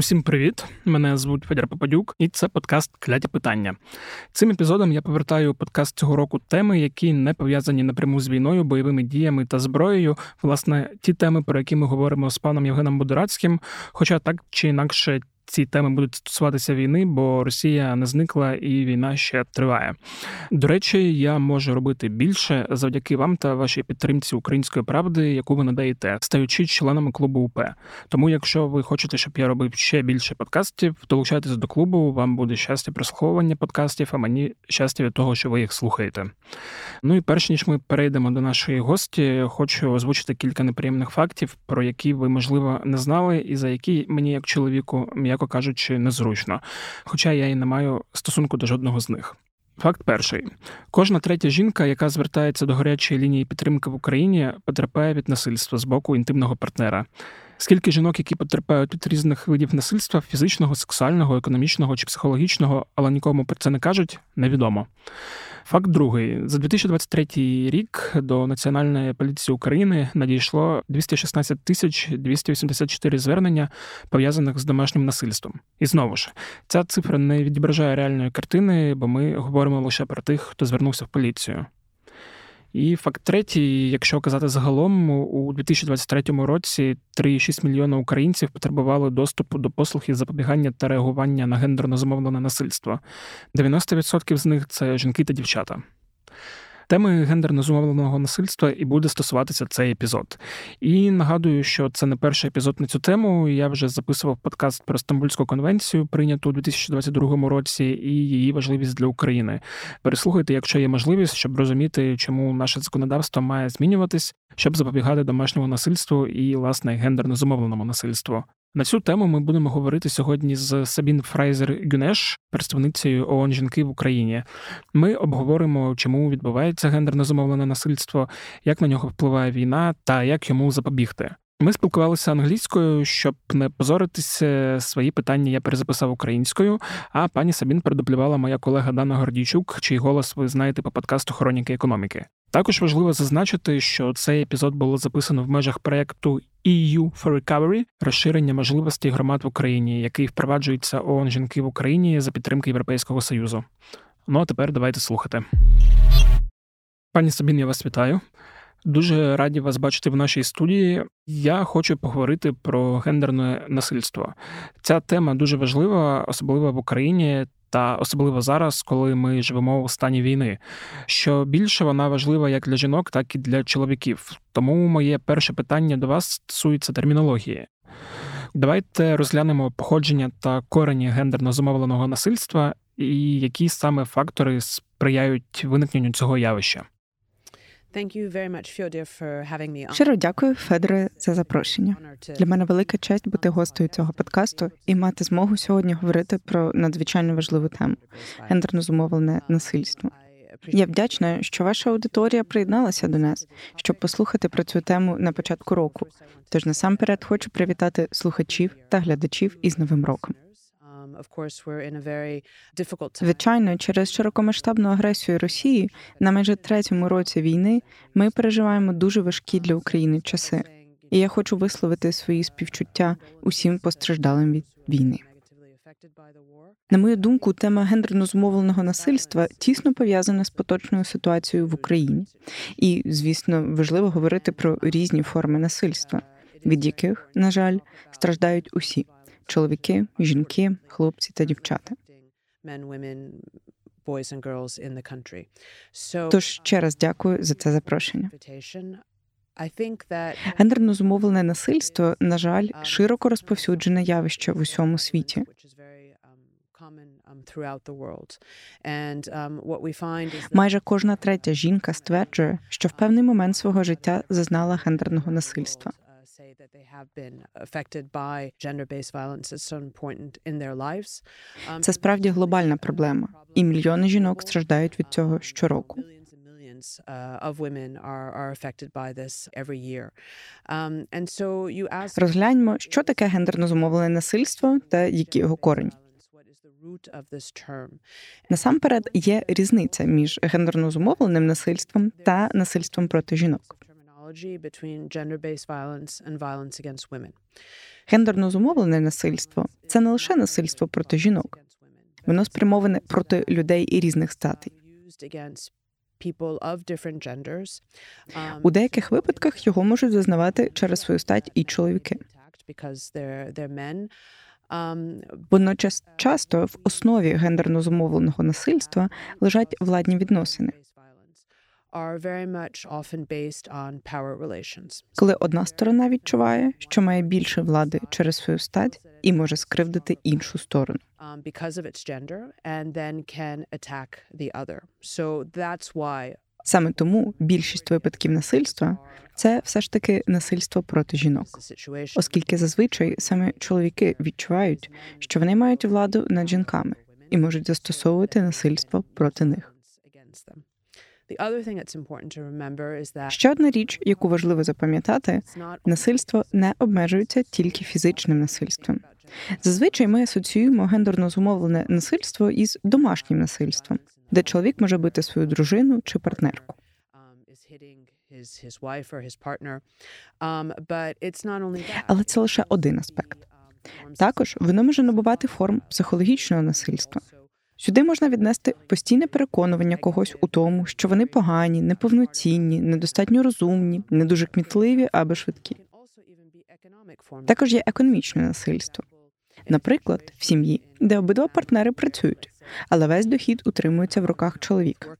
Усім привіт! Мене звуть Федір Попадюк, і це подкаст Кляті питання. Цим епізодом я повертаю подкаст цього року теми, які не пов'язані напряму з війною, бойовими діями та зброєю. Власне, ті теми, про які ми говоримо з паном Євгеном Будорацьким, хоча так чи інакше ці теми будуть стосуватися війни, бо Росія не зникла і війна ще триває. До речі, я можу робити більше завдяки вам та вашій підтримці української правди, яку ви надаєте, стаючи членами клубу УП. Тому, якщо ви хочете, щоб я робив ще більше подкастів, долучайтесь до клубу. Вам буде щастя прослуховування подкастів, а мені щастя від того, що ви їх слухаєте. Ну і перш ніж ми перейдемо до нашої гості, хочу озвучити кілька неприємних фактів, про які ви можливо не знали, і за які мені, як чоловіку, м'яко м'яко кажучи, незручно, хоча я і не маю стосунку до жодного з них. Факт перший: кожна третя жінка, яка звертається до гарячої лінії підтримки в Україні, потерпає від насильства з боку інтимного партнера. Скільки жінок, які потерпають від різних видів насильства, фізичного, сексуального, економічного чи психологічного, але нікому про це не кажуть, невідомо. Факт другий: за 2023 рік до Національної поліції України надійшло 216 тисяч 284 звернення пов'язаних з домашнім насильством. І знову ж ця цифра не відображає реальної картини, бо ми говоримо лише про тих, хто звернувся в поліцію. І факт третій, якщо казати загалом, у 2023 році 3,6 мільйона українців потребували доступу до послуг із запобігання та реагування на гендерно замовлене насильство. 90% з них це жінки та дівчата. Теми гендерно зумовленого насильства і буде стосуватися цей епізод. І нагадую, що це не перший епізод на цю тему. Я вже записував подкаст про Стамбульську конвенцію, прийняту у 2022 році, і її важливість для України. Переслухайте, якщо є можливість, щоб розуміти, чому наше законодавство має змінюватись, щоб запобігати домашньому насильству і власне гендерно зумовленому насильству. На цю тему ми будемо говорити сьогодні з Сабін Фрайзер Гюнеш, представницею ООН жінки в Україні. Ми обговоримо, чому відбувається гендерно замовлене насильство, як на нього впливає війна та як йому запобігти. Ми спілкувалися англійською, щоб не позоритися. Свої питання я перезаписав українською. А пані Сабін передублювала моя колега Дана Гордійчук, чий голос ви знаєте по подкасту Хроніки економіки. Також важливо зазначити, що цей епізод було записано в межах проекту EU for Recovery – розширення можливостей громад в Україні, який впроваджується ООН жінки в Україні за підтримки Європейського союзу. Ну а тепер давайте слухати. Пані Сабін, я вас вітаю. Дуже раді вас бачити в нашій студії. Я хочу поговорити про гендерне насильство. Ця тема дуже важлива, особливо в Україні, та особливо зараз, коли ми живемо у стані війни. Що більше вона важлива як для жінок, так і для чоловіків. Тому моє перше питання до вас стосується термінології. Давайте розглянемо походження та корені гендерно зумовленого насильства і які саме фактори сприяють виникненню цього явища. Щиро дякую, Федоре, за запрошення. Для мене велика честь бути гостею цього подкасту і мати змогу сьогодні говорити про надзвичайно важливу тему гендерно зумовлене насильство. Я вдячна, що ваша аудиторія приєдналася до нас, щоб послухати про цю тему на початку року. Тож насамперед хочу привітати слухачів та глядачів із новим роком. Звичайно, через широкомасштабну агресію Росії на майже третьому році війни ми переживаємо дуже важкі для України часи. І я хочу висловити свої співчуття усім постраждалим від війни. На мою думку, тема гендерно зумовленого насильства тісно пов'язана з поточною ситуацією в Україні, і, звісно, важливо говорити про різні форми насильства, від яких, на жаль, страждають усі чоловіки, жінки, хлопці та дівчата. Тож ще раз дякую за це запрошення. Гендерно зумовлене насильство, на жаль, широко розповсюджене явище в усьому світі. Майже кожна третя жінка стверджує, що в певний момент свого життя зазнала гендерного насильства that they have been affected by gender-based violence at some point in their lives. Um, Це справді глобальна проблема, і мільйони жінок страждають від цього щороку. Розгляньмо, що таке гендерно зумовлене насильство та які його корені. Насамперед є різниця між гендерно зумовленим насильством та насильством проти жінок. Гендерно зумовлене насильство це не лише насильство проти жінок, воно спрямоване проти людей і різних статей. У деяких випадках його можуть зазнавати через свою стать і чоловіки. Водночас часто в основі гендерно зумовленого насильства лежать владні відносини. Коли одна сторона відчуває, що має більше влади через свою стать і може скривдити іншу сторону. Саме тому більшість випадків насильства це все ж таки насильство проти жінок, оскільки зазвичай саме чоловіки відчувають, що вони мають владу над жінками і можуть застосовувати насильство проти них. Ще одна річ, яку важливо запам'ятати, насильство не обмежується тільки фізичним насильством. Зазвичай ми асоціюємо гендерно зумовлене насильство із домашнім насильством, де чоловік може бити свою дружину чи партнерку. Але це лише один аспект. Також воно може набувати форм психологічного насильства. Сюди можна віднести постійне переконування когось у тому, що вони погані, неповноцінні, недостатньо розумні, не дуже кмітливі або швидкі. Також є економічне насильство. Наприклад, в сім'ї, де обидва партнери працюють, але весь дохід утримується в руках чоловіка.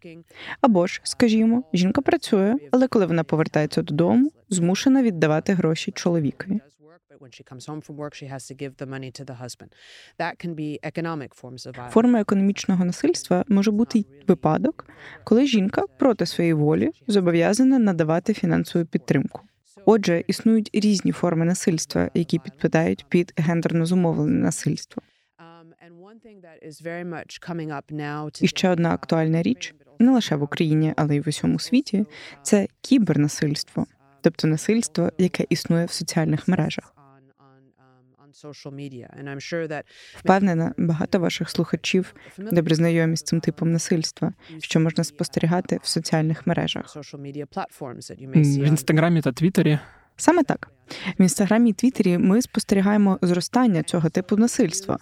Або ж, скажімо, жінка працює, але коли вона повертається додому, змушена віддавати гроші чоловікові. Форма економічного насильства може бути й випадок, коли жінка проти своєї волі зобов'язана надавати фінансову підтримку. Отже, існують різні форми насильства, які підпадають під гендерно зумовлене насильство. І ще одна актуальна річ не лише в Україні, але й в усьому світі це кібернасильство, тобто насильство, яке існує в соціальних мережах. Впевнена, багато ваших слухачів добре знайомі з цим типом насильства, що можна спостерігати в соціальних мережах. В інстаграмі та Твіттері. Саме так в інстаграмі і Твіттері ми спостерігаємо зростання цього типу насильства.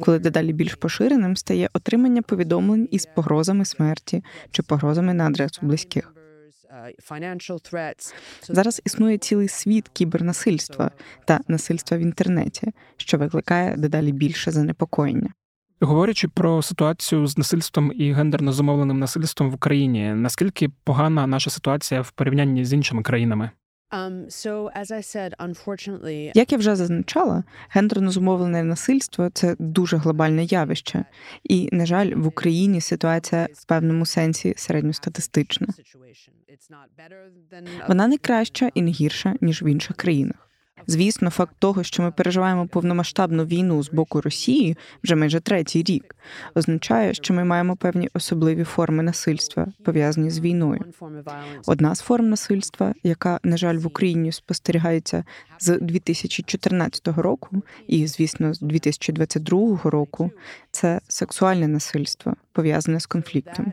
Коли дедалі більш поширеним стає отримання повідомлень із погрозами смерті чи погрозами на адресу близьких. Uh, Зараз існує цілий світ кібернасильства та насильства в інтернеті, що викликає дедалі більше занепокоєння. Говорячи про ситуацію з насильством і гендерно зумовленим насильством в Україні, наскільки погана наша ситуація в порівнянні з іншими країнами? Um, Як я вже зазначала, гендерно зумовлене насильство це дуже глобальне явище, і, на жаль, в Україні ситуація в певному сенсі середньостатистична. Вона не краща і не гірша ніж в інших країнах. Звісно, факт того, що ми переживаємо повномасштабну війну з боку Росії вже майже третій рік, означає, що ми маємо певні особливі форми насильства пов'язані з війною. Одна з форм насильства, яка на жаль в Україні спостерігається з 2014 року, і звісно, з 2022 року, це сексуальне насильство пов'язане з конфліктом.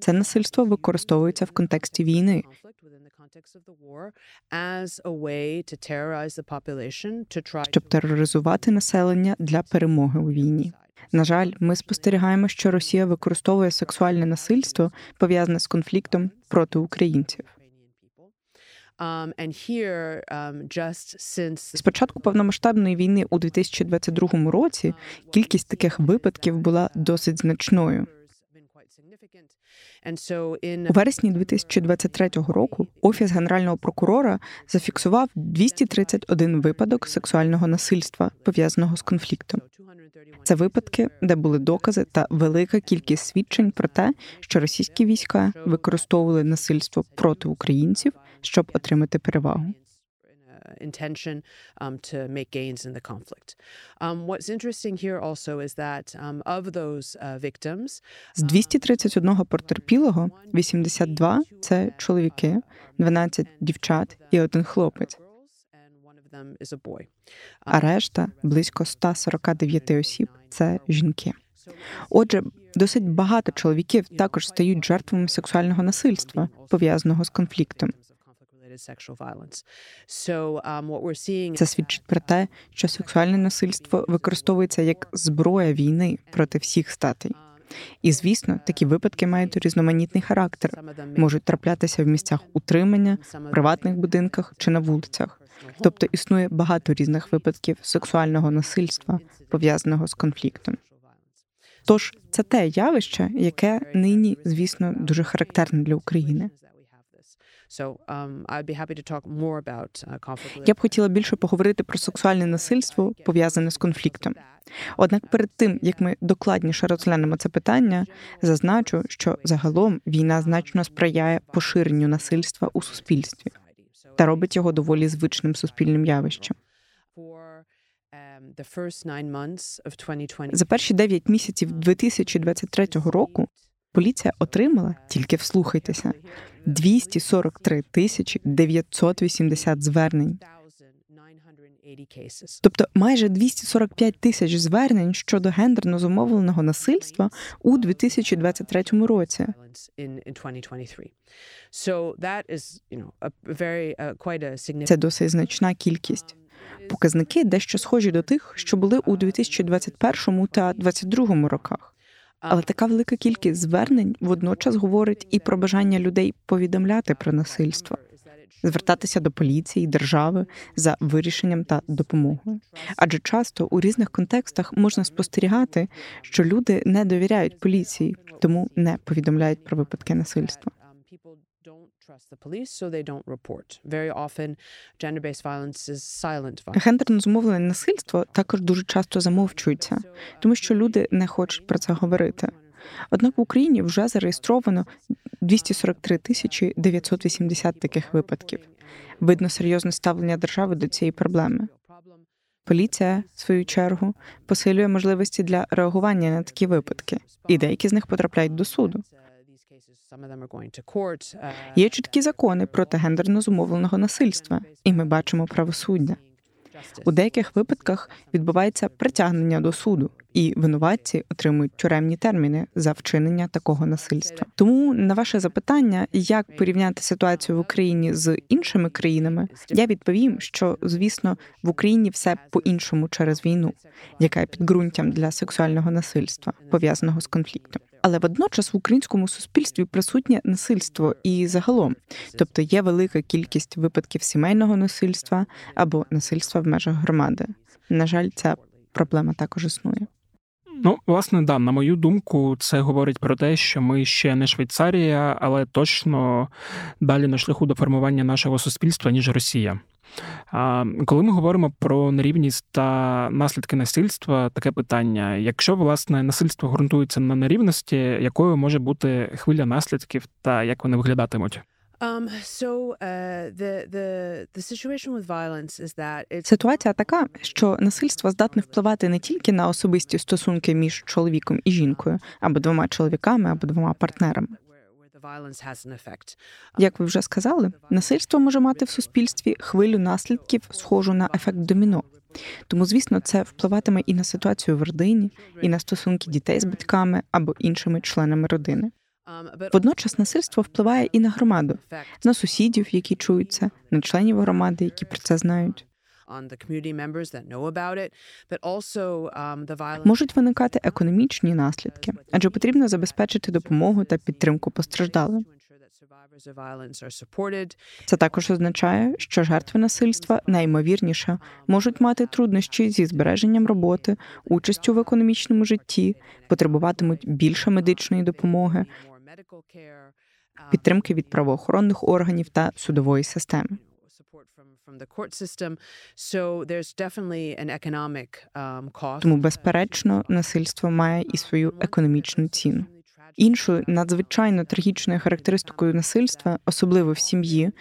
Це насильство використовується в контексті війни щоб тероризувати населення для перемоги у війні. На жаль, ми спостерігаємо, що Росія використовує сексуальне насильство пов'язане з конфліктом проти українців. Um, um, з початку повномасштабної війни у 2022 році кількість таких випадків була досить значною. У вересні 2023 року офіс генерального прокурора зафіксував 231 випадок сексуального насильства пов'язаного з конфліктом. Це випадки, де були докази та велика кількість свідчень про те, що російські війська використовували насильство проти українців, щоб отримати перевагу intention um, to make gains in the conflict. Um, what's interesting here also is that um, of those uh, victims з 231 потерпілого 82 – це чоловіки, 12 – дівчат і один хлопець. А решта близько 149 осіб це жінки. Отже, досить багато чоловіків також стають жертвами сексуального насильства, пов'язаного з конфліктом. Це свідчить про те, що сексуальне насильство використовується як зброя війни проти всіх статей. І звісно, такі випадки мають різноманітний характер, можуть траплятися в місцях утримання, в приватних будинках чи на вулицях. Тобто існує багато різних випадків сексуального насильства пов'язаного з конфліктом. Тож це те явище, яке нині, звісно, дуже характерне для України. Um, uh, Я б хотіла більше поговорити про сексуальне насильство пов'язане з конфліктом. Однак, перед тим як ми докладніше розглянемо це питання, зазначу, що загалом війна значно сприяє поширенню насильства у суспільстві та робить його доволі звичним суспільним явищем. За перші 9 місяців 2023 року поліція отримала тільки вслухайтеся 243 тисячі 980 звернень. Тобто майже 245 тисяч звернень щодо гендерно зумовленого насильства у 2023 році. Це досить значна кількість. Показники дещо схожі до тих, що були у 2021 та 2022 роках. Але така велика кількість звернень водночас говорить і про бажання людей повідомляти про насильство, звертатися до поліції, держави за вирішенням та допомогою. Адже часто у різних контекстах можна спостерігати, що люди не довіряють поліції, тому не повідомляють про випадки насильства. Гендерно зумовлене насильство також дуже часто замовчується, тому що люди не хочуть про це говорити. Однак в Україні вже зареєстровано 243 тисячі 980 таких випадків. Видно серйозне ставлення держави до цієї проблеми. Поліція, в свою чергу, посилює можливості для реагування на такі випадки, і деякі з них потрапляють до суду. Uh, Є чіткі закони проти гендерно зумовленого насильства, і ми бачимо правосуддя. У деяких випадках відбувається притягнення до суду, і винуватці отримують тюремні терміни за вчинення такого насильства. Тому на ваше запитання, як порівняти ситуацію в Україні з іншими країнами, я відповім, що звісно в Україні все по-іншому через війну, яка є підґрунтям для сексуального насильства пов'язаного з конфліктом. Але водночас в українському суспільстві присутнє насильство і загалом, тобто є велика кількість випадків сімейного насильства або насильства в межах громади. На жаль, ця проблема також існує. Ну, власне, да, на мою думку, це говорить про те, що ми ще не Швейцарія, але точно далі на шляху до формування нашого суспільства, ніж Росія. А коли ми говоримо про нерівність та наслідки насильства, таке питання: якщо власне насильство ґрунтується на нерівності, якою може бути хвиля наслідків та як вони виглядатимуть? Um, uh, Ситуація така, що насильство здатне впливати не тільки на особисті стосунки між чоловіком і жінкою, або двома чоловіками, або двома партнерами. Як ви вже сказали, насильство може мати в суспільстві хвилю наслідків, схожу на ефект доміно. Тому, звісно, це впливатиме і на ситуацію в родині, і на стосунки дітей з батьками або іншими членами родини. Um, Водночас насильство впливає і на громаду, на сусідів, які чуються, на членів громади, які про це знають. Um, Можуть виникати економічні наслідки, адже потрібно забезпечити допомогу та підтримку постраждалим. Це також означає, що жертви насильства найімовірніше можуть мати труднощі зі збереженням роботи, участю в економічному житті, потребуватимуть більше медичної допомоги, підтримки від правоохоронних органів та судової системи. Тому, безперечно, насильство має і свою економічну ціну. Іншою надзвичайно трагічною характеристикою насильства, особливо в сім'ї,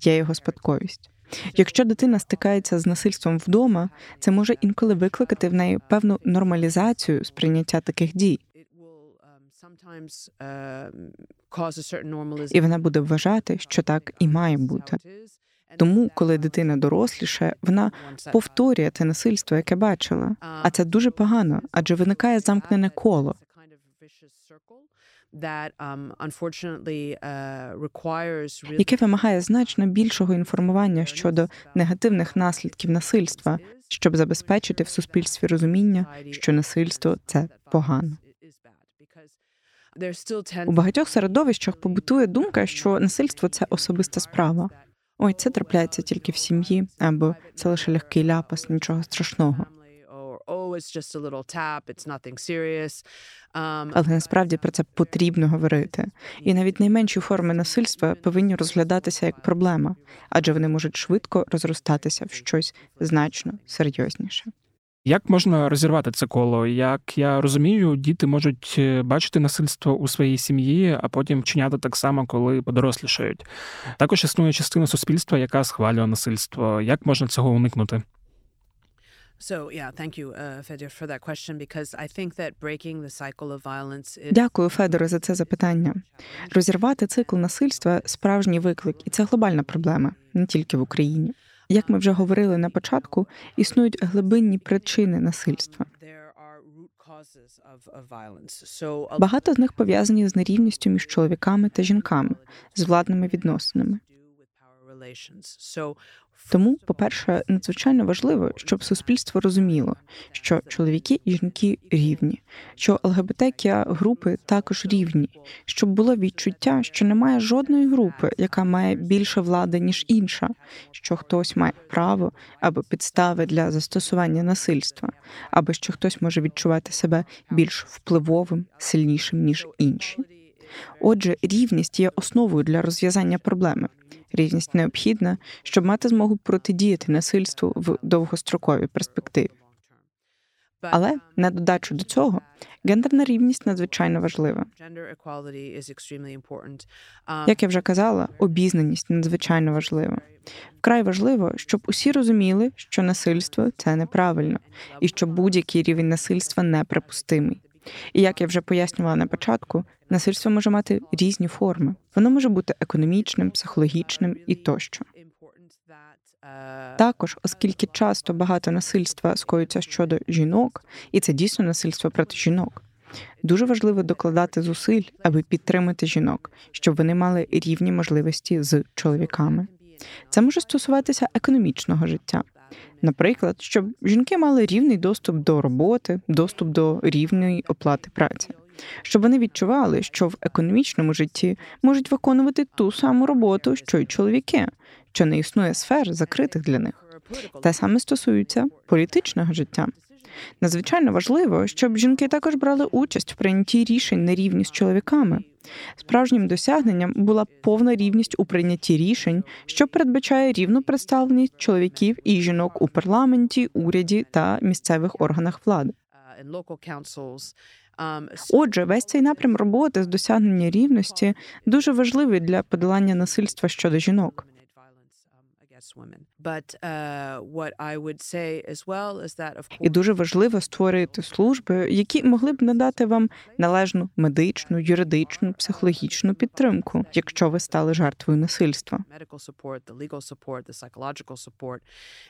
є його спадковість. Якщо дитина стикається з насильством вдома, це може інколи викликати в неї певну нормалізацію сприйняття таких дій. І вона буде вважати, що так і має бути. Тому, коли дитина доросліше, вона повторює те насильство, яке бачила. А це дуже погано, адже виникає замкнене коло. яке вимагає значно більшого інформування щодо негативних наслідків насильства, щоб забезпечити в суспільстві розуміння, що насильство це погано. У багатьох середовищах побутує думка, що насильство це особиста справа. Ой, це трапляється тільки в сім'ї, або це лише легкий ляпас, нічого страшного. Але насправді про це потрібно говорити. І навіть найменші форми насильства повинні розглядатися як проблема, адже вони можуть швидко розростатися в щось значно серйозніше. Як можна розірвати це коло? Як я розумію, діти можуть е, бачити насильство у своїй сім'ї, а потім вчиняти так само, коли подорослішають. Також існує частина суспільства, яка схвалює насильство. Як можна цього уникнути? Дякую, Федоре, за це запитання. Розірвати цикл насильства справжній виклик, і це глобальна проблема, не тільки в Україні. Як ми вже говорили на початку, існують глибинні причини насильства. Багато з них пов'язані з нерівністю між чоловіками та жінками, з владними відносинами. Тому, по-перше, надзвичайно важливо, щоб суспільство розуміло, що чоловіки і жінки рівні, що ЛГБТК групи також рівні, щоб було відчуття, що немає жодної групи, яка має більше влади ніж інша, що хтось має право або підстави для застосування насильства, або що хтось може відчувати себе більш впливовим, сильнішим ніж інші. Отже, рівність є основою для розв'язання проблеми. Рівність необхідна, щоб мати змогу протидіяти насильству в довгостроковій перспективі. Але на додачу до цього гендерна рівність надзвичайно важлива. Як я вже казала, обізнаність надзвичайно важлива. Вкрай важливо, щоб усі розуміли, що насильство це неправильно, і що будь-який рівень насильства неприпустимий. І як я вже пояснювала на початку, насильство може мати різні форми. Воно може бути економічним, психологічним і тощо. Також, оскільки часто багато насильства скоюється щодо жінок, і це дійсно насильство проти жінок. Дуже важливо докладати зусиль, аби підтримати жінок, щоб вони мали рівні можливості з чоловіками. Це може стосуватися економічного життя. Наприклад, щоб жінки мали рівний доступ до роботи, доступ до рівної оплати праці, щоб вони відчували, що в економічному житті можуть виконувати ту саму роботу, що й чоловіки, що не існує сфер, закритих для них. Те саме стосується політичного життя. Надзвичайно важливо, щоб жінки також брали участь в прийнятті рішень на рівні з чоловіками. Справжнім досягненням була повна рівність у прийнятті рішень, що передбачає рівну представленість чоловіків і жінок у парламенті, уряді та місцевих органах влади. Отже, весь цей напрям роботи з досягнення рівності дуже важливий для подолання насильства щодо жінок. І дуже важливо створити служби, які могли б надати вам належну медичну, юридичну, психологічну підтримку, якщо ви стали жертвою насильства.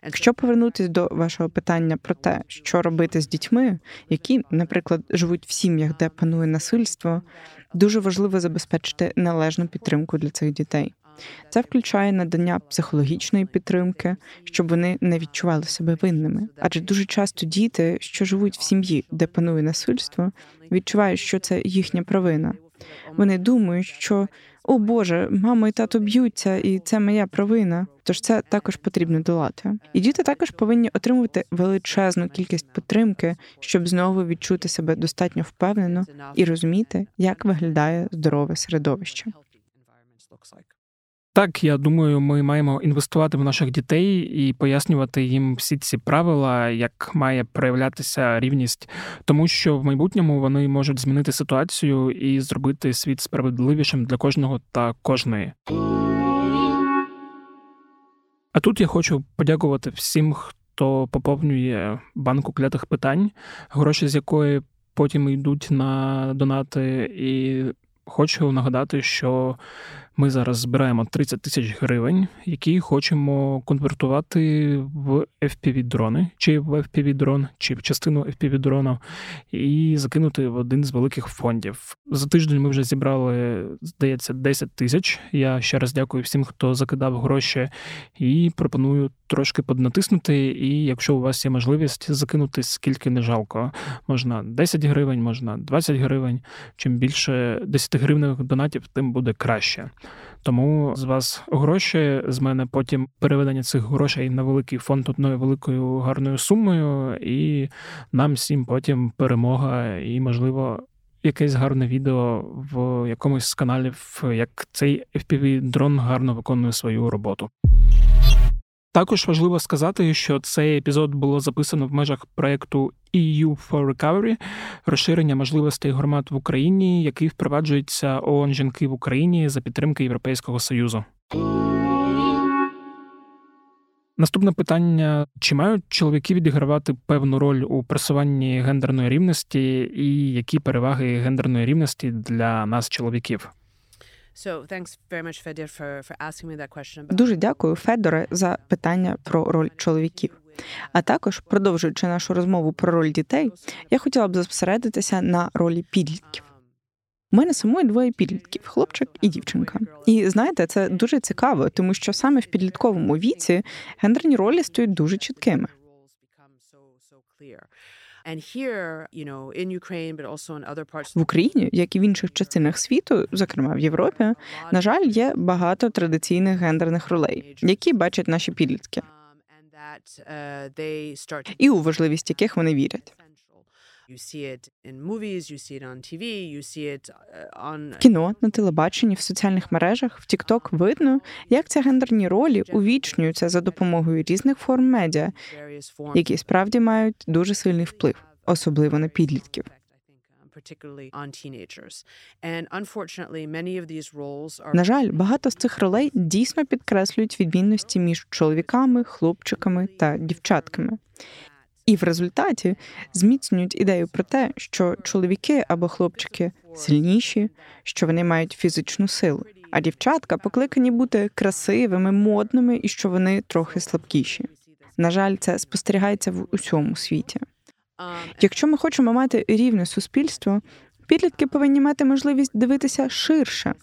Якщо повернутися до вашого питання про те, що робити з дітьми, які, наприклад, живуть в сім'ях, де панує насильство, дуже важливо забезпечити належну підтримку для цих дітей. Це включає надання психологічної підтримки, щоб вони не відчували себе винними. Адже дуже часто діти, що живуть в сім'ї, де панує насильство, відчувають, що це їхня провина. Вони думають, що о Боже, мама і тато б'ються, і це моя провина. Тож це також потрібно долати. І діти також повинні отримувати величезну кількість підтримки, щоб знову відчути себе достатньо впевнено і розуміти, як виглядає здорове середовище. Так, я думаю, ми маємо інвестувати в наших дітей і пояснювати їм всі ці правила, як має проявлятися рівність, тому що в майбутньому вони можуть змінити ситуацію і зробити світ справедливішим для кожного та кожної. А тут я хочу подякувати всім, хто поповнює банку клятих питань, гроші з якої потім йдуть на донати, і хочу нагадати, що Ми зараз збираємо 30 тисяч гривень, які хочемо конвертувати в FPV-дрони, чи в FPV-дрон, чи в частину FPV-дрону, і закинути в один з великих фондів. За тиждень ми вже зібрали, здається, 10 тисяч. Я ще раз дякую всім, хто закидав гроші, і пропоную трошки поднатиснути. І якщо у вас є можливість закинути скільки не жалко, можна 10 гривень, можна 20 гривень. Чим більше 10 гривневих донатів, тим буде краще. Тому з вас гроші, з мене потім переведення цих грошей на великий фонд одною великою гарною сумою, і нам всім потім перемога, і, можливо, якесь гарне відео в якомусь з каналів, як цей FPV-дрон гарно виконує свою роботу. Також важливо сказати, що цей епізод було записано в межах проекту EU for Recovery, розширення можливостей громад в Україні, який впроваджується ООН жінки в Україні за підтримки Європейського Союзу. Наступне питання: чи мають чоловіки відігравати певну роль у просуванні гендерної рівності, і які переваги гендерної рівності для нас, чоловіків? Дуже дякую, Федоре, за питання про роль чоловіків. А також, продовжуючи нашу розмову про роль дітей, я хотіла б зосередитися на ролі підлітків. У мене самої двоє підлітків хлопчик і дівчинка. І знаєте, це дуже цікаво, тому що саме в підлітковому віці гендерні ролі стають дуже чіткими. В Україні, як і в інших частинах світу, зокрема в Європі, на жаль, є багато традиційних гендерних ролей, які бачать наші підлітки, і у важливість яких вони вірять. В кіно, на телебаченні, в соціальних мережах, в TikTok видно, як ці гендерні ролі увічнюються за допомогою різних форм медіа, які справді мають дуже сильний вплив, особливо на підлітків. На жаль, багато з цих ролей дійсно підкреслюють відмінності між чоловіками, хлопчиками та дівчатками і в результаті зміцнюють ідею про те, що чоловіки або хлопчики сильніші, що вони мають фізичну силу, а дівчатка покликані бути красивими, модними і що вони трохи слабкіші. На жаль, це спостерігається в усьому світі. Якщо ми хочемо мати рівне суспільство, підлітки повинні мати можливість дивитися ширше.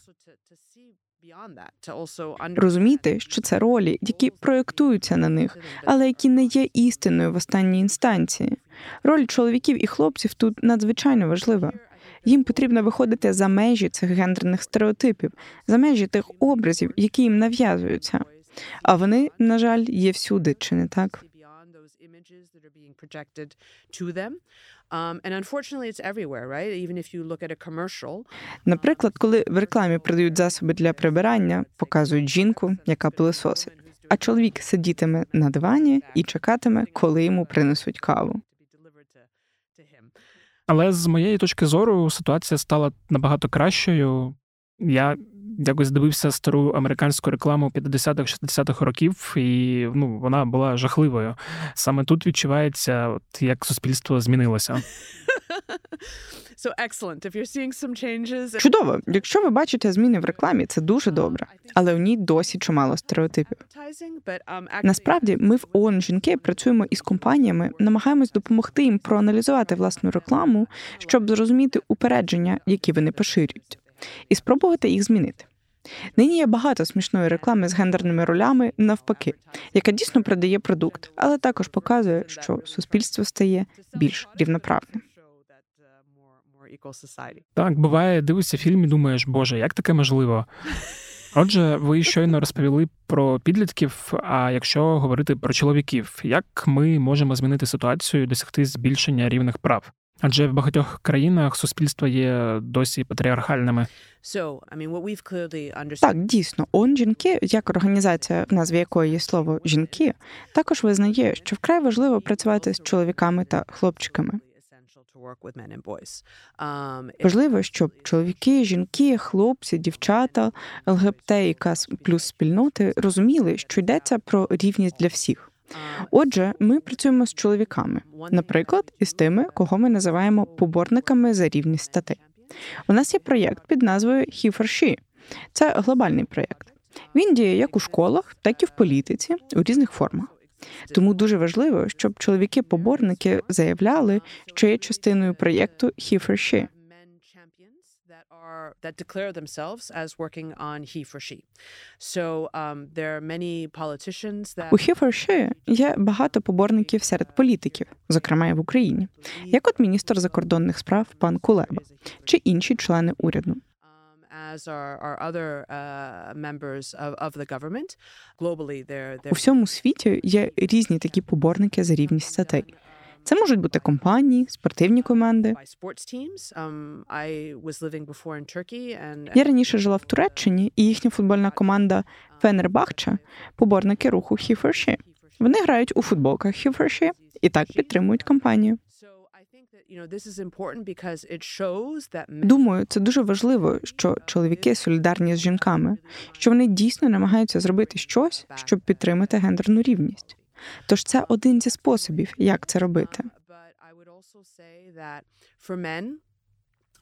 Розуміти, що це ролі, які проєктуються на них, але які не є істинною в останній інстанції. Роль чоловіків і хлопців тут надзвичайно важлива. Їм потрібно виходити за межі цих гендерних стереотипів, за межі тих образів, які їм нав'язуються. А вони, на жаль, є всюди, чи не так? Um, and unfortunately, it's everywhere, right? Even if you look at a commercial. Наприклад, коли в рекламі продають засоби для прибирання, показують жінку, яка пилососить, а чоловік сидітиме на дивані і чекатиме, коли йому принесуть каву. Але з моєї точки зору ситуація стала набагато кращою. Я якось дивився стару американську рекламу 50-х, 60-х років, і ну, вона була жахливою. Саме тут відчувається, от як суспільство змінилося. So excellent. If you're seeing some changes... Чудово. Якщо ви бачите зміни в рекламі, це дуже добре, але в ній досі чимало стереотипів. Um, Насправді, ми в ООН жінки працюємо із компаніями, намагаємось допомогти їм проаналізувати власну рекламу, щоб зрозуміти упередження, які вони поширюють і спробувати їх змінити. Нині є багато смішної реклами з гендерними ролями навпаки, яка дійсно продає продукт, але також показує, що суспільство стає більш рівноправним. Так, буває, дивишся фільм і думаєш, Боже, як таке можливо? Отже, ви щойно розповіли про підлітків. А якщо говорити про чоловіків, як ми можемо змінити ситуацію і досягти збільшення рівних прав? Адже в багатьох країнах суспільства є досі патріархальними. Так, дійсно, ООН жінки, як організація, в назві якої є слово жінки, також визнає, що вкрай важливо працювати з чоловіками та хлопчиками. Важливо, щоб чоловіки, жінки, хлопці, дівчата, ЛГБТ і плюс спільноти розуміли, що йдеться про рівність для всіх. Отже, ми працюємо з чоловіками, наприклад, із тими, кого ми називаємо поборниками за рівність статей. У нас є проєкт під назвою «He for She», Це глобальний проєкт. Він діє як у школах, так і в політиці у різних формах. Тому дуже важливо, щоб чоловіки-поборники заявляли, що є частиною проєкту «He for She». That declare themselves as working on he for she. So um, there are many politicians that У «He for She» є багато поборників серед політиків, зокрема і в Україні, як от міністр закордонних справ пан Кулеба чи інші члени уряду. as are, are other uh, members of, of the government. Globally, they're, У всьому світі є різні такі поборники за рівність статей. Це можуть бути компанії, спортивні команди. Um, Я раніше жила в Туреччині, і їхня футбольна команда Фенербахче поборники руху «He for She». Вони грають у футболках «He for She» і так підтримують men Думаю, це дуже важливо, що чоловіки солідарні з жінками, що вони дійсно намагаються зробити щось, щоб підтримати гендерну рівність. Тож це один зі способів, як це робити. Men,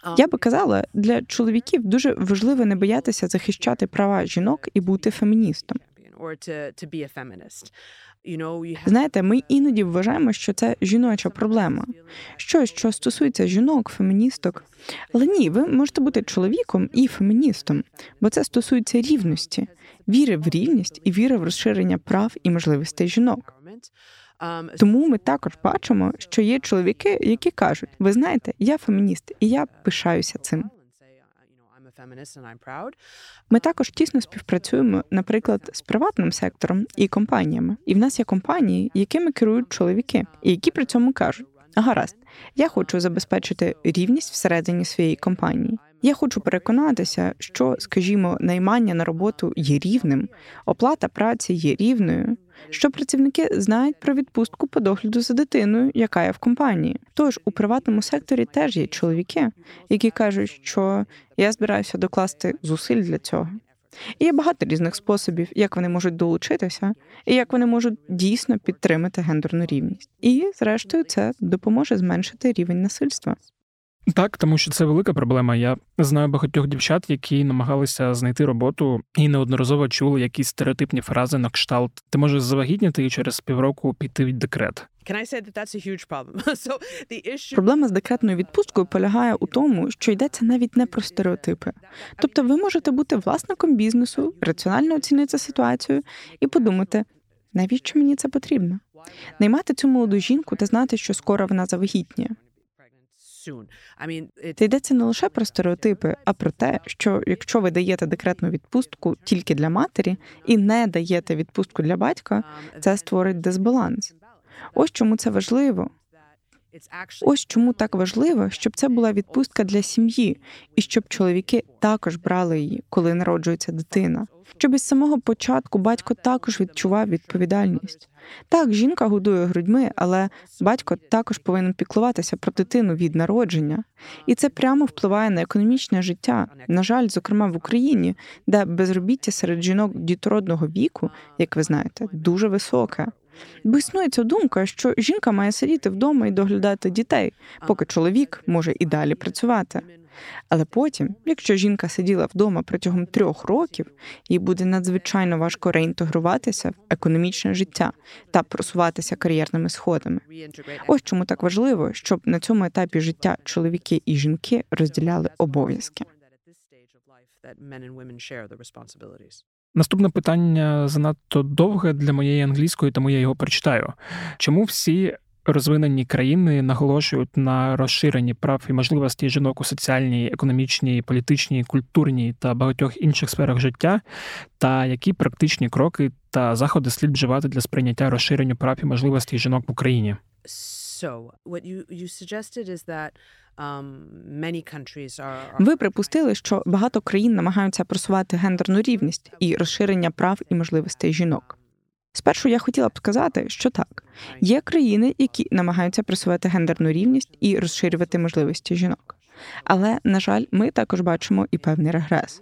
um, Я би казала, для чоловіків дуже важливо не боятися захищати права жінок і бути феміністом. Знаєте, ми іноді вважаємо, що це жіноча проблема. Щось, що стосується жінок, феміністок. Але ні, ви можете бути чоловіком і феміністом, бо це стосується рівності, віри в рівність і віри в розширення прав і можливостей жінок. Тому ми також бачимо, що є чоловіки, які кажуть: ви знаєте, я фемініст, і я пишаюся цим. Ми також тісно співпрацюємо, наприклад, з приватним сектором і компаніями. І в нас є компанії, якими керують чоловіки, і які при цьому кажуть: гаразд, я хочу забезпечити рівність всередині своєї компанії. Я хочу переконатися, що, скажімо, наймання на роботу є рівним, оплата праці є рівною, що працівники знають про відпустку по догляду за дитиною, яка є в компанії. Тож у приватному секторі теж є чоловіки, які кажуть, що я збираюся докласти зусиль для цього. І є багато різних способів, як вони можуть долучитися, і як вони можуть дійсно підтримати гендерну рівність. І, зрештою, це допоможе зменшити рівень насильства. Так, тому що це велика проблема. Я знаю багатьох дівчат, які намагалися знайти роботу і неодноразово чули якісь стереотипні фрази на кшталт. Ти можеш завагітніти і через півроку піти в декрет. Проблема з декретною відпусткою полягає у тому, що йдеться навіть не про стереотипи. Тобто, ви можете бути власником бізнесу, раціонально оцінити ситуацію і подумати, навіщо мені це потрібно? Наймати цю молоду жінку та знати, що скоро вона завагітніє. Це йдеться не лише про стереотипи, а про те, що якщо ви даєте декретну відпустку тільки для матері і не даєте відпустку для батька, um, це створить дисбаланс. Ось чому це важливо. Ось чому так важливо, щоб це була відпустка для сім'ї, і щоб чоловіки також брали її, коли народжується дитина. Щоб із самого початку батько також відчував відповідальність. Так, жінка годує грудьми, але батько також повинен піклуватися про дитину від народження, і це прямо впливає на економічне життя. На жаль, зокрема в Україні, де безробіття серед жінок дітородного віку, як ви знаєте, дуже високе. Бо існує ця думка, що жінка має сидіти вдома і доглядати дітей, поки чоловік може і далі працювати. Але потім, якщо жінка сиділа вдома протягом трьох років, їй буде надзвичайно важко реінтегруватися в економічне життя та просуватися кар'єрними сходами. Ось чому так важливо, щоб на цьому етапі життя чоловіки і жінки розділяли обов'язки. Наступне питання занадто довге для моєї англійської, тому я його прочитаю. Чому всі розвинені країни наголошують на розширенні прав і можливостей жінок у соціальній, економічній, політичній, культурній та багатьох інших сферах життя, та які практичні кроки та заходи слід вживати для сприйняття розширення прав і можливостей жінок в Україні? So, what you you suggested is that um, many countries are. are Ви припустили, що багато країн намагаються просувати гендерну рівність і розширення прав і можливостей жінок. Спершу я хотіла б сказати, що так, є країни, які намагаються просувати гендерну рівність і розширювати можливості жінок. Але, на жаль, ми також бачимо і певний регрес.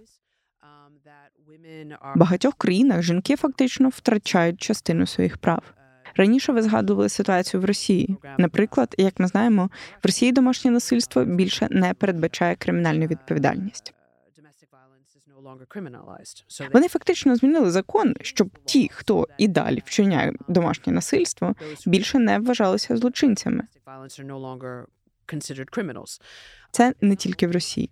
um, В багатьох країнах жінки фактично втрачають частину своїх прав. Раніше ви згадували ситуацію в Росії. Наприклад, як ми знаємо, в Росії домашнє насильство більше не передбачає кримінальну відповідальність. Вони фактично змінили закон, щоб ті, хто і далі вчиняє домашнє насильство, більше не вважалися злочинцями. Це не тільки в Росії.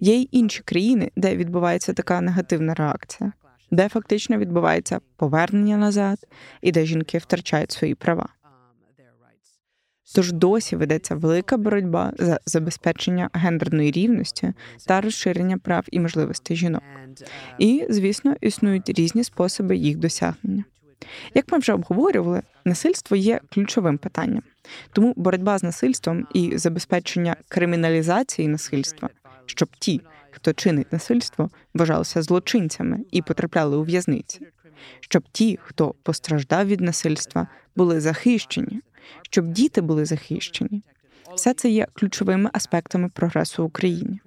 Є й інші країни, де відбувається така негативна реакція, де фактично відбувається повернення назад і де жінки втрачають свої права. Тож досі ведеться велика боротьба за забезпечення гендерної рівності та розширення прав і можливостей жінок. І, звісно, існують різні способи їх досягнення. Як ми вже обговорювали, насильство є ключовим питанням, тому боротьба з насильством і забезпечення криміналізації насильства, щоб ті, хто чинить насильство, вважалися злочинцями і потрапляли у в'язниці, щоб ті, хто постраждав від насильства, були захищені, щоб діти були захищені. Все це є ключовими аспектами прогресу в Україні.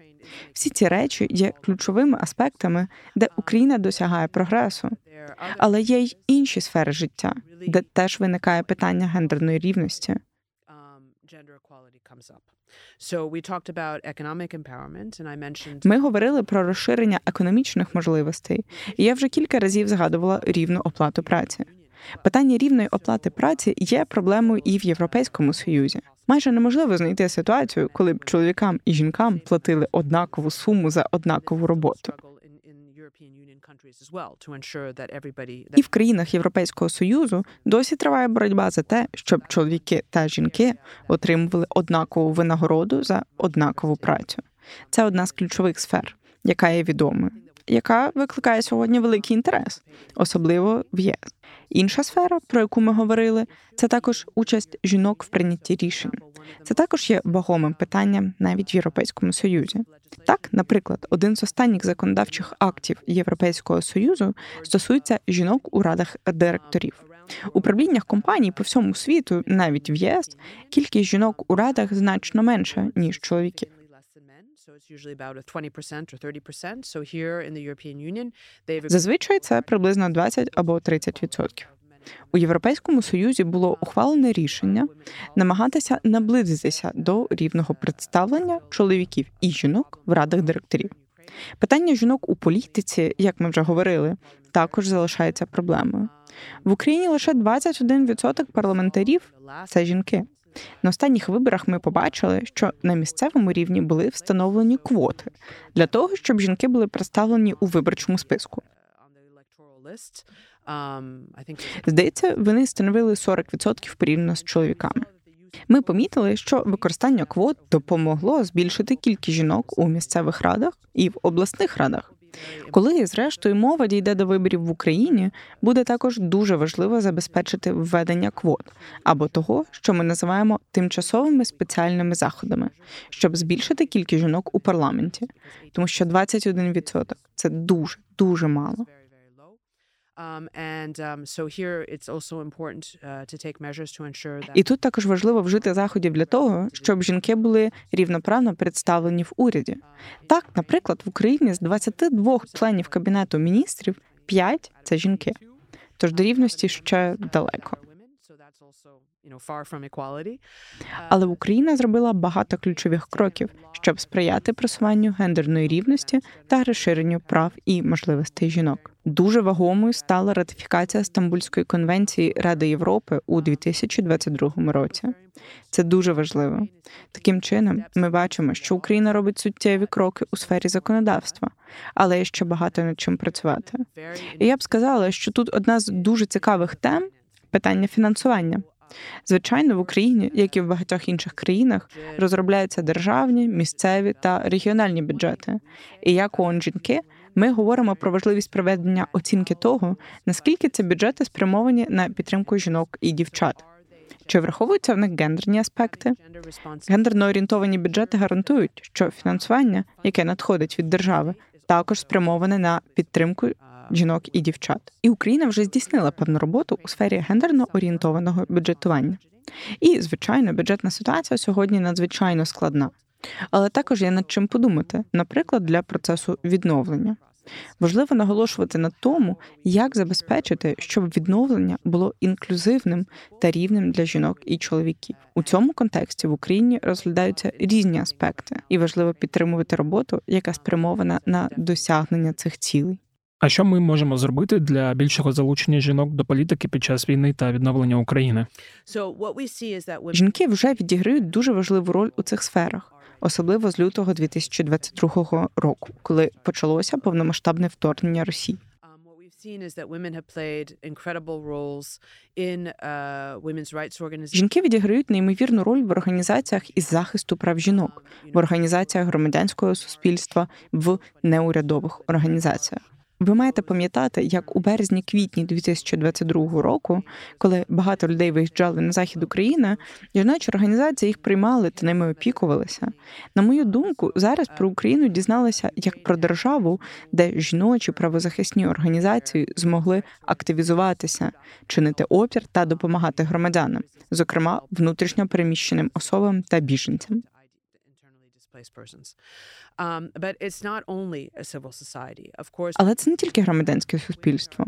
Всі ці речі є ключовими аспектами, де Україна досягає прогресу, але є й інші сфери життя, де теж виникає питання гендерної рівності. Ми говорили про розширення економічних можливостей, і я вже кілька разів згадувала рівну оплату праці. Питання рівної оплати праці є проблемою і в Європейському Союзі. Майже неможливо знайти ситуацію, коли б чоловікам і жінкам платили однакову суму за однакову роботу. І в країнах Європейського союзу досі триває боротьба за те, щоб чоловіки та жінки отримували однакову винагороду за однакову працю. Це одна з ключових сфер, яка є відомою, яка викликає сьогодні великий інтерес, особливо в ЄС. Інша сфера, про яку ми говорили, це також участь жінок в прийнятті рішень. Це також є вагомим питанням навіть в Європейському Союзі. Так, наприклад, один з останніх законодавчих актів Європейського союзу стосується жінок у радах директорів. У правліннях компаній по всьому світу, навіть в ЄС, кількість жінок у радах значно менша ніж чоловіків. Зазвичай це приблизно 20 або 30%. У Європейському Союзі було ухвалене рішення намагатися наблизитися до рівного представлення чоловіків і жінок в радах директорів. Питання жінок у політиці, як ми вже говорили, також залишається проблемою. В Україні лише 21% парламентарів це жінки. На останніх виборах ми побачили, що на місцевому рівні були встановлені квоти для того, щоб жінки були представлені у виборчому списку. Здається, вони становили 40% порівняно з чоловіками. Ми помітили, що використання квот допомогло збільшити кількість жінок у місцевих радах і в обласних радах. Коли, зрештою, мова дійде до виборів в Україні, буде також дуже важливо забезпечити введення квот або того, що ми називаємо тимчасовими спеціальними заходами, щоб збільшити кількість жінок у парламенті, тому що 21% – це дуже дуже мало. І тут також важливо вжити заходів для того, щоб жінки були рівноправно представлені в уряді. Так, наприклад, в Україні з 22 членів кабінету міністрів 5 – це жінки. Тож до рівності ще далеко. Але Україна зробила багато ключових кроків, щоб сприяти просуванню гендерної рівності та розширенню прав і можливостей жінок. Дуже вагомою стала ратифікація Стамбульської конвенції Ради Європи у 2022 році. Це дуже важливо. Таким чином, ми бачимо, що Україна робить суттєві кроки у сфері законодавства, але є ще багато над чим працювати. І я б сказала, що тут одна з дуже цікавих тем питання фінансування. Звичайно, в Україні, як і в багатьох інших країнах, розробляються державні, місцеві та регіональні бюджети. І як ООН жінки, ми говоримо про важливість проведення оцінки того, наскільки ці бюджети спрямовані на підтримку жінок і дівчат. Чи враховуються в них гендерні аспекти? Гендерно орієнтовані бюджети гарантують, що фінансування, яке надходить від держави, також спрямоване на підтримку жінок і дівчат. І Україна вже здійснила певну роботу у сфері гендерно орієнтованого бюджетування. І, звичайно, бюджетна ситуація сьогодні надзвичайно складна. Але також є над чим подумати, наприклад, для процесу відновлення. Важливо наголошувати на тому, як забезпечити, щоб відновлення було інклюзивним та рівним для жінок і чоловіків. У цьому контексті в Україні розглядаються різні аспекти, і важливо підтримувати роботу, яка спрямована на досягнення цих цілей. А що ми можемо зробити для більшого залучення жінок до політики під час війни та відновлення України? Жінки вже відіграють дуже важливу роль у цих сферах, особливо з лютого 2022 року, коли почалося повномасштабне вторгнення Росії. Жінки відіграють неймовірну роль в організаціях із захисту прав жінок, в організаціях громадянського суспільства, в неурядових організаціях. Ви маєте пам'ятати, як у березні-квітні 2022 року, коли багато людей виїжджали на захід України, жіночі організації їх приймали та ними опікувалися. На мою думку, зараз про Україну дізналися як про державу, де жіночі правозахисні організації змогли активізуватися, чинити опір та допомагати громадянам, зокрема внутрішньо переміщеним особам та біженцям. Але це не тільки громадянське суспільство.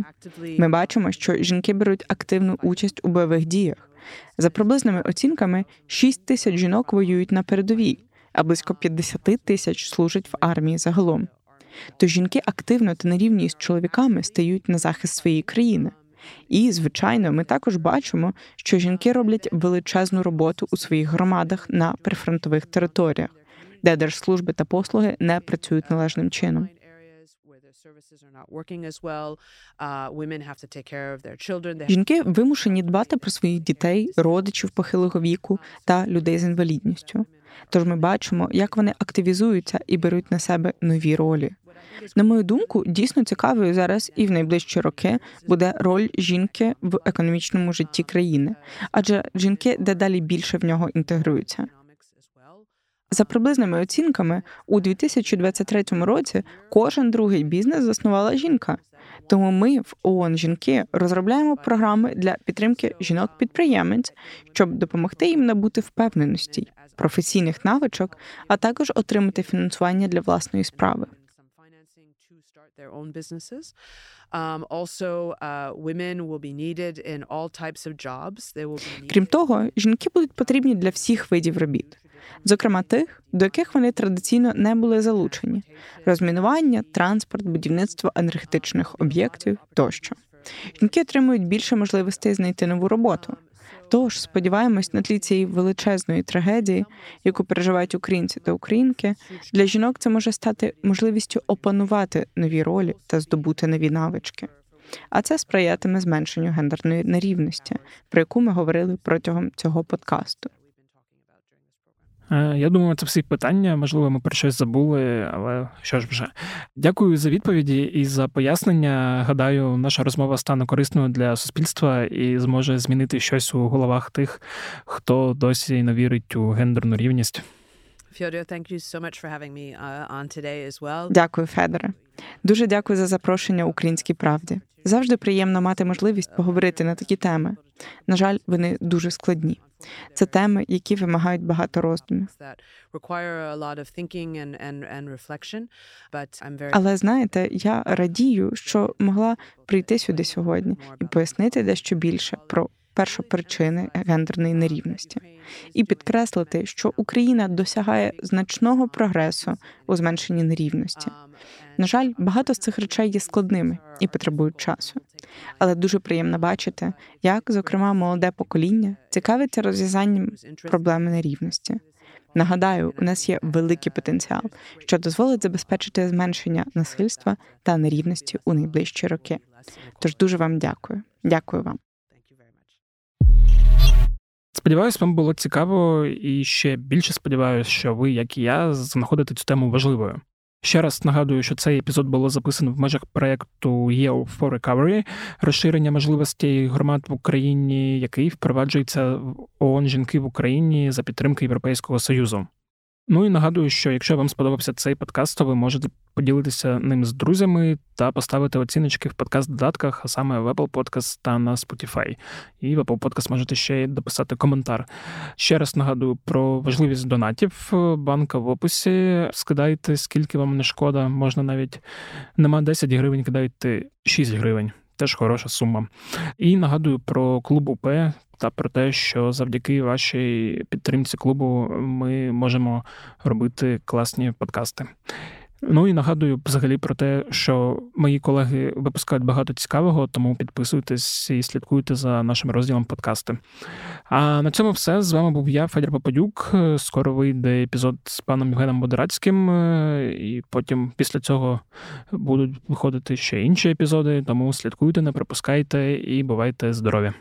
Ми бачимо, що жінки беруть активну участь у бойових діях. За приблизними оцінками, 6 тисяч жінок воюють на передовій, а близько 50 тисяч служать в армії загалом. То жінки активно та на рівні з чоловіками стають на захист своєї країни. І, звичайно, ми також бачимо, що жінки роблять величезну роботу у своїх громадах на прифронтових територіях де держслужби та послуги не працюють належним чином. Жінки вимушені дбати про своїх дітей, родичів похилого віку та людей з інвалідністю. Тож ми бачимо, як вони активізуються і беруть на себе нові ролі. На мою думку, дійсно цікавою зараз і в найближчі роки буде роль жінки в економічному житті країни, адже жінки дедалі більше в нього інтегруються. За приблизними оцінками, у 2023 році кожен другий бізнес заснувала жінка. Тому ми в ООН жінки розробляємо програми для підтримки жінок-підприємець, щоб допомогти їм набути впевненості, професійних навичок, а також отримати фінансування для власної справи. Um, uh, Крім того, жінки будуть потрібні для всіх видів робіт зокрема тих, до яких вони традиційно не були залучені: розмінування, транспорт, будівництво енергетичних об'єктів тощо. Жінки отримують більше можливостей знайти нову роботу. Тож сподіваємось на тлі цієї величезної трагедії, яку переживають українці та українки, для жінок це може стати можливістю опанувати нові ролі та здобути нові навички. А це сприятиме зменшенню гендерної нерівності, про яку ми говорили протягом цього подкасту. Е, я думаю, це всі питання. Можливо, ми про щось забули, але що ж вже. Дякую за відповіді і за пояснення. Гадаю, наша розмова стане корисною для суспільства і зможе змінити щось у головах тих, хто досі не вірить у гендерну рівність. Uh, дякую, Федоре. Дуже дякую за запрошення українській правді. Завжди приємно мати можливість поговорити на такі теми. На жаль, вони дуже складні. Це теми, які вимагають багато роздумів. Але знаєте, я радію, що могла прийти сюди сьогодні і пояснити дещо більше про першопричини гендерної нерівності і підкреслити, що Україна досягає значного прогресу у зменшенні нерівності. На жаль, багато з цих речей є складними і потребують часу. Але дуже приємно бачити, як, зокрема, молоде покоління цікавиться розв'язанням проблеми нерівності. Нагадаю, у нас є великий потенціал, що дозволить забезпечити зменшення насильства та нерівності у найближчі роки. Тож дуже вам дякую. Дякую вам. Сподіваюсь, вам було цікаво, і ще більше сподіваюся, що ви, як і я, знаходите цю тему важливою. Ще раз нагадую, що цей епізод було записано в межах проєкту Yale for Recovery, розширення можливостей громад в Україні, який впроваджується в ООН жінки в Україні за підтримки Європейського союзу. Ну і нагадую, що якщо вам сподобався цей подкаст, то ви можете поділитися ним з друзями та поставити оціночки в подкаст-додатках, а саме в Apple Podcast та на Spotify. І в Apple Podcast можете ще й дописати коментар. Ще раз нагадую про важливість донатів. Банка в описі. Скидайте, скільки вам не шкода, можна навіть нема 10 гривень, кидайте 6 гривень. Теж хороша сума. І нагадую про клуб УП та про те, що завдяки вашій підтримці клубу ми можемо робити класні подкасти. Ну і нагадую взагалі про те, що мої колеги випускають багато цікавого, тому підписуйтесь і слідкуйте за нашим розділом подкасти. А на цьому все. З вами був я, Федір Попадюк. Скоро вийде епізод з паном Євгеном Бодорацьким, і потім після цього будуть виходити ще інші епізоди. Тому слідкуйте, не пропускайте і бувайте здорові!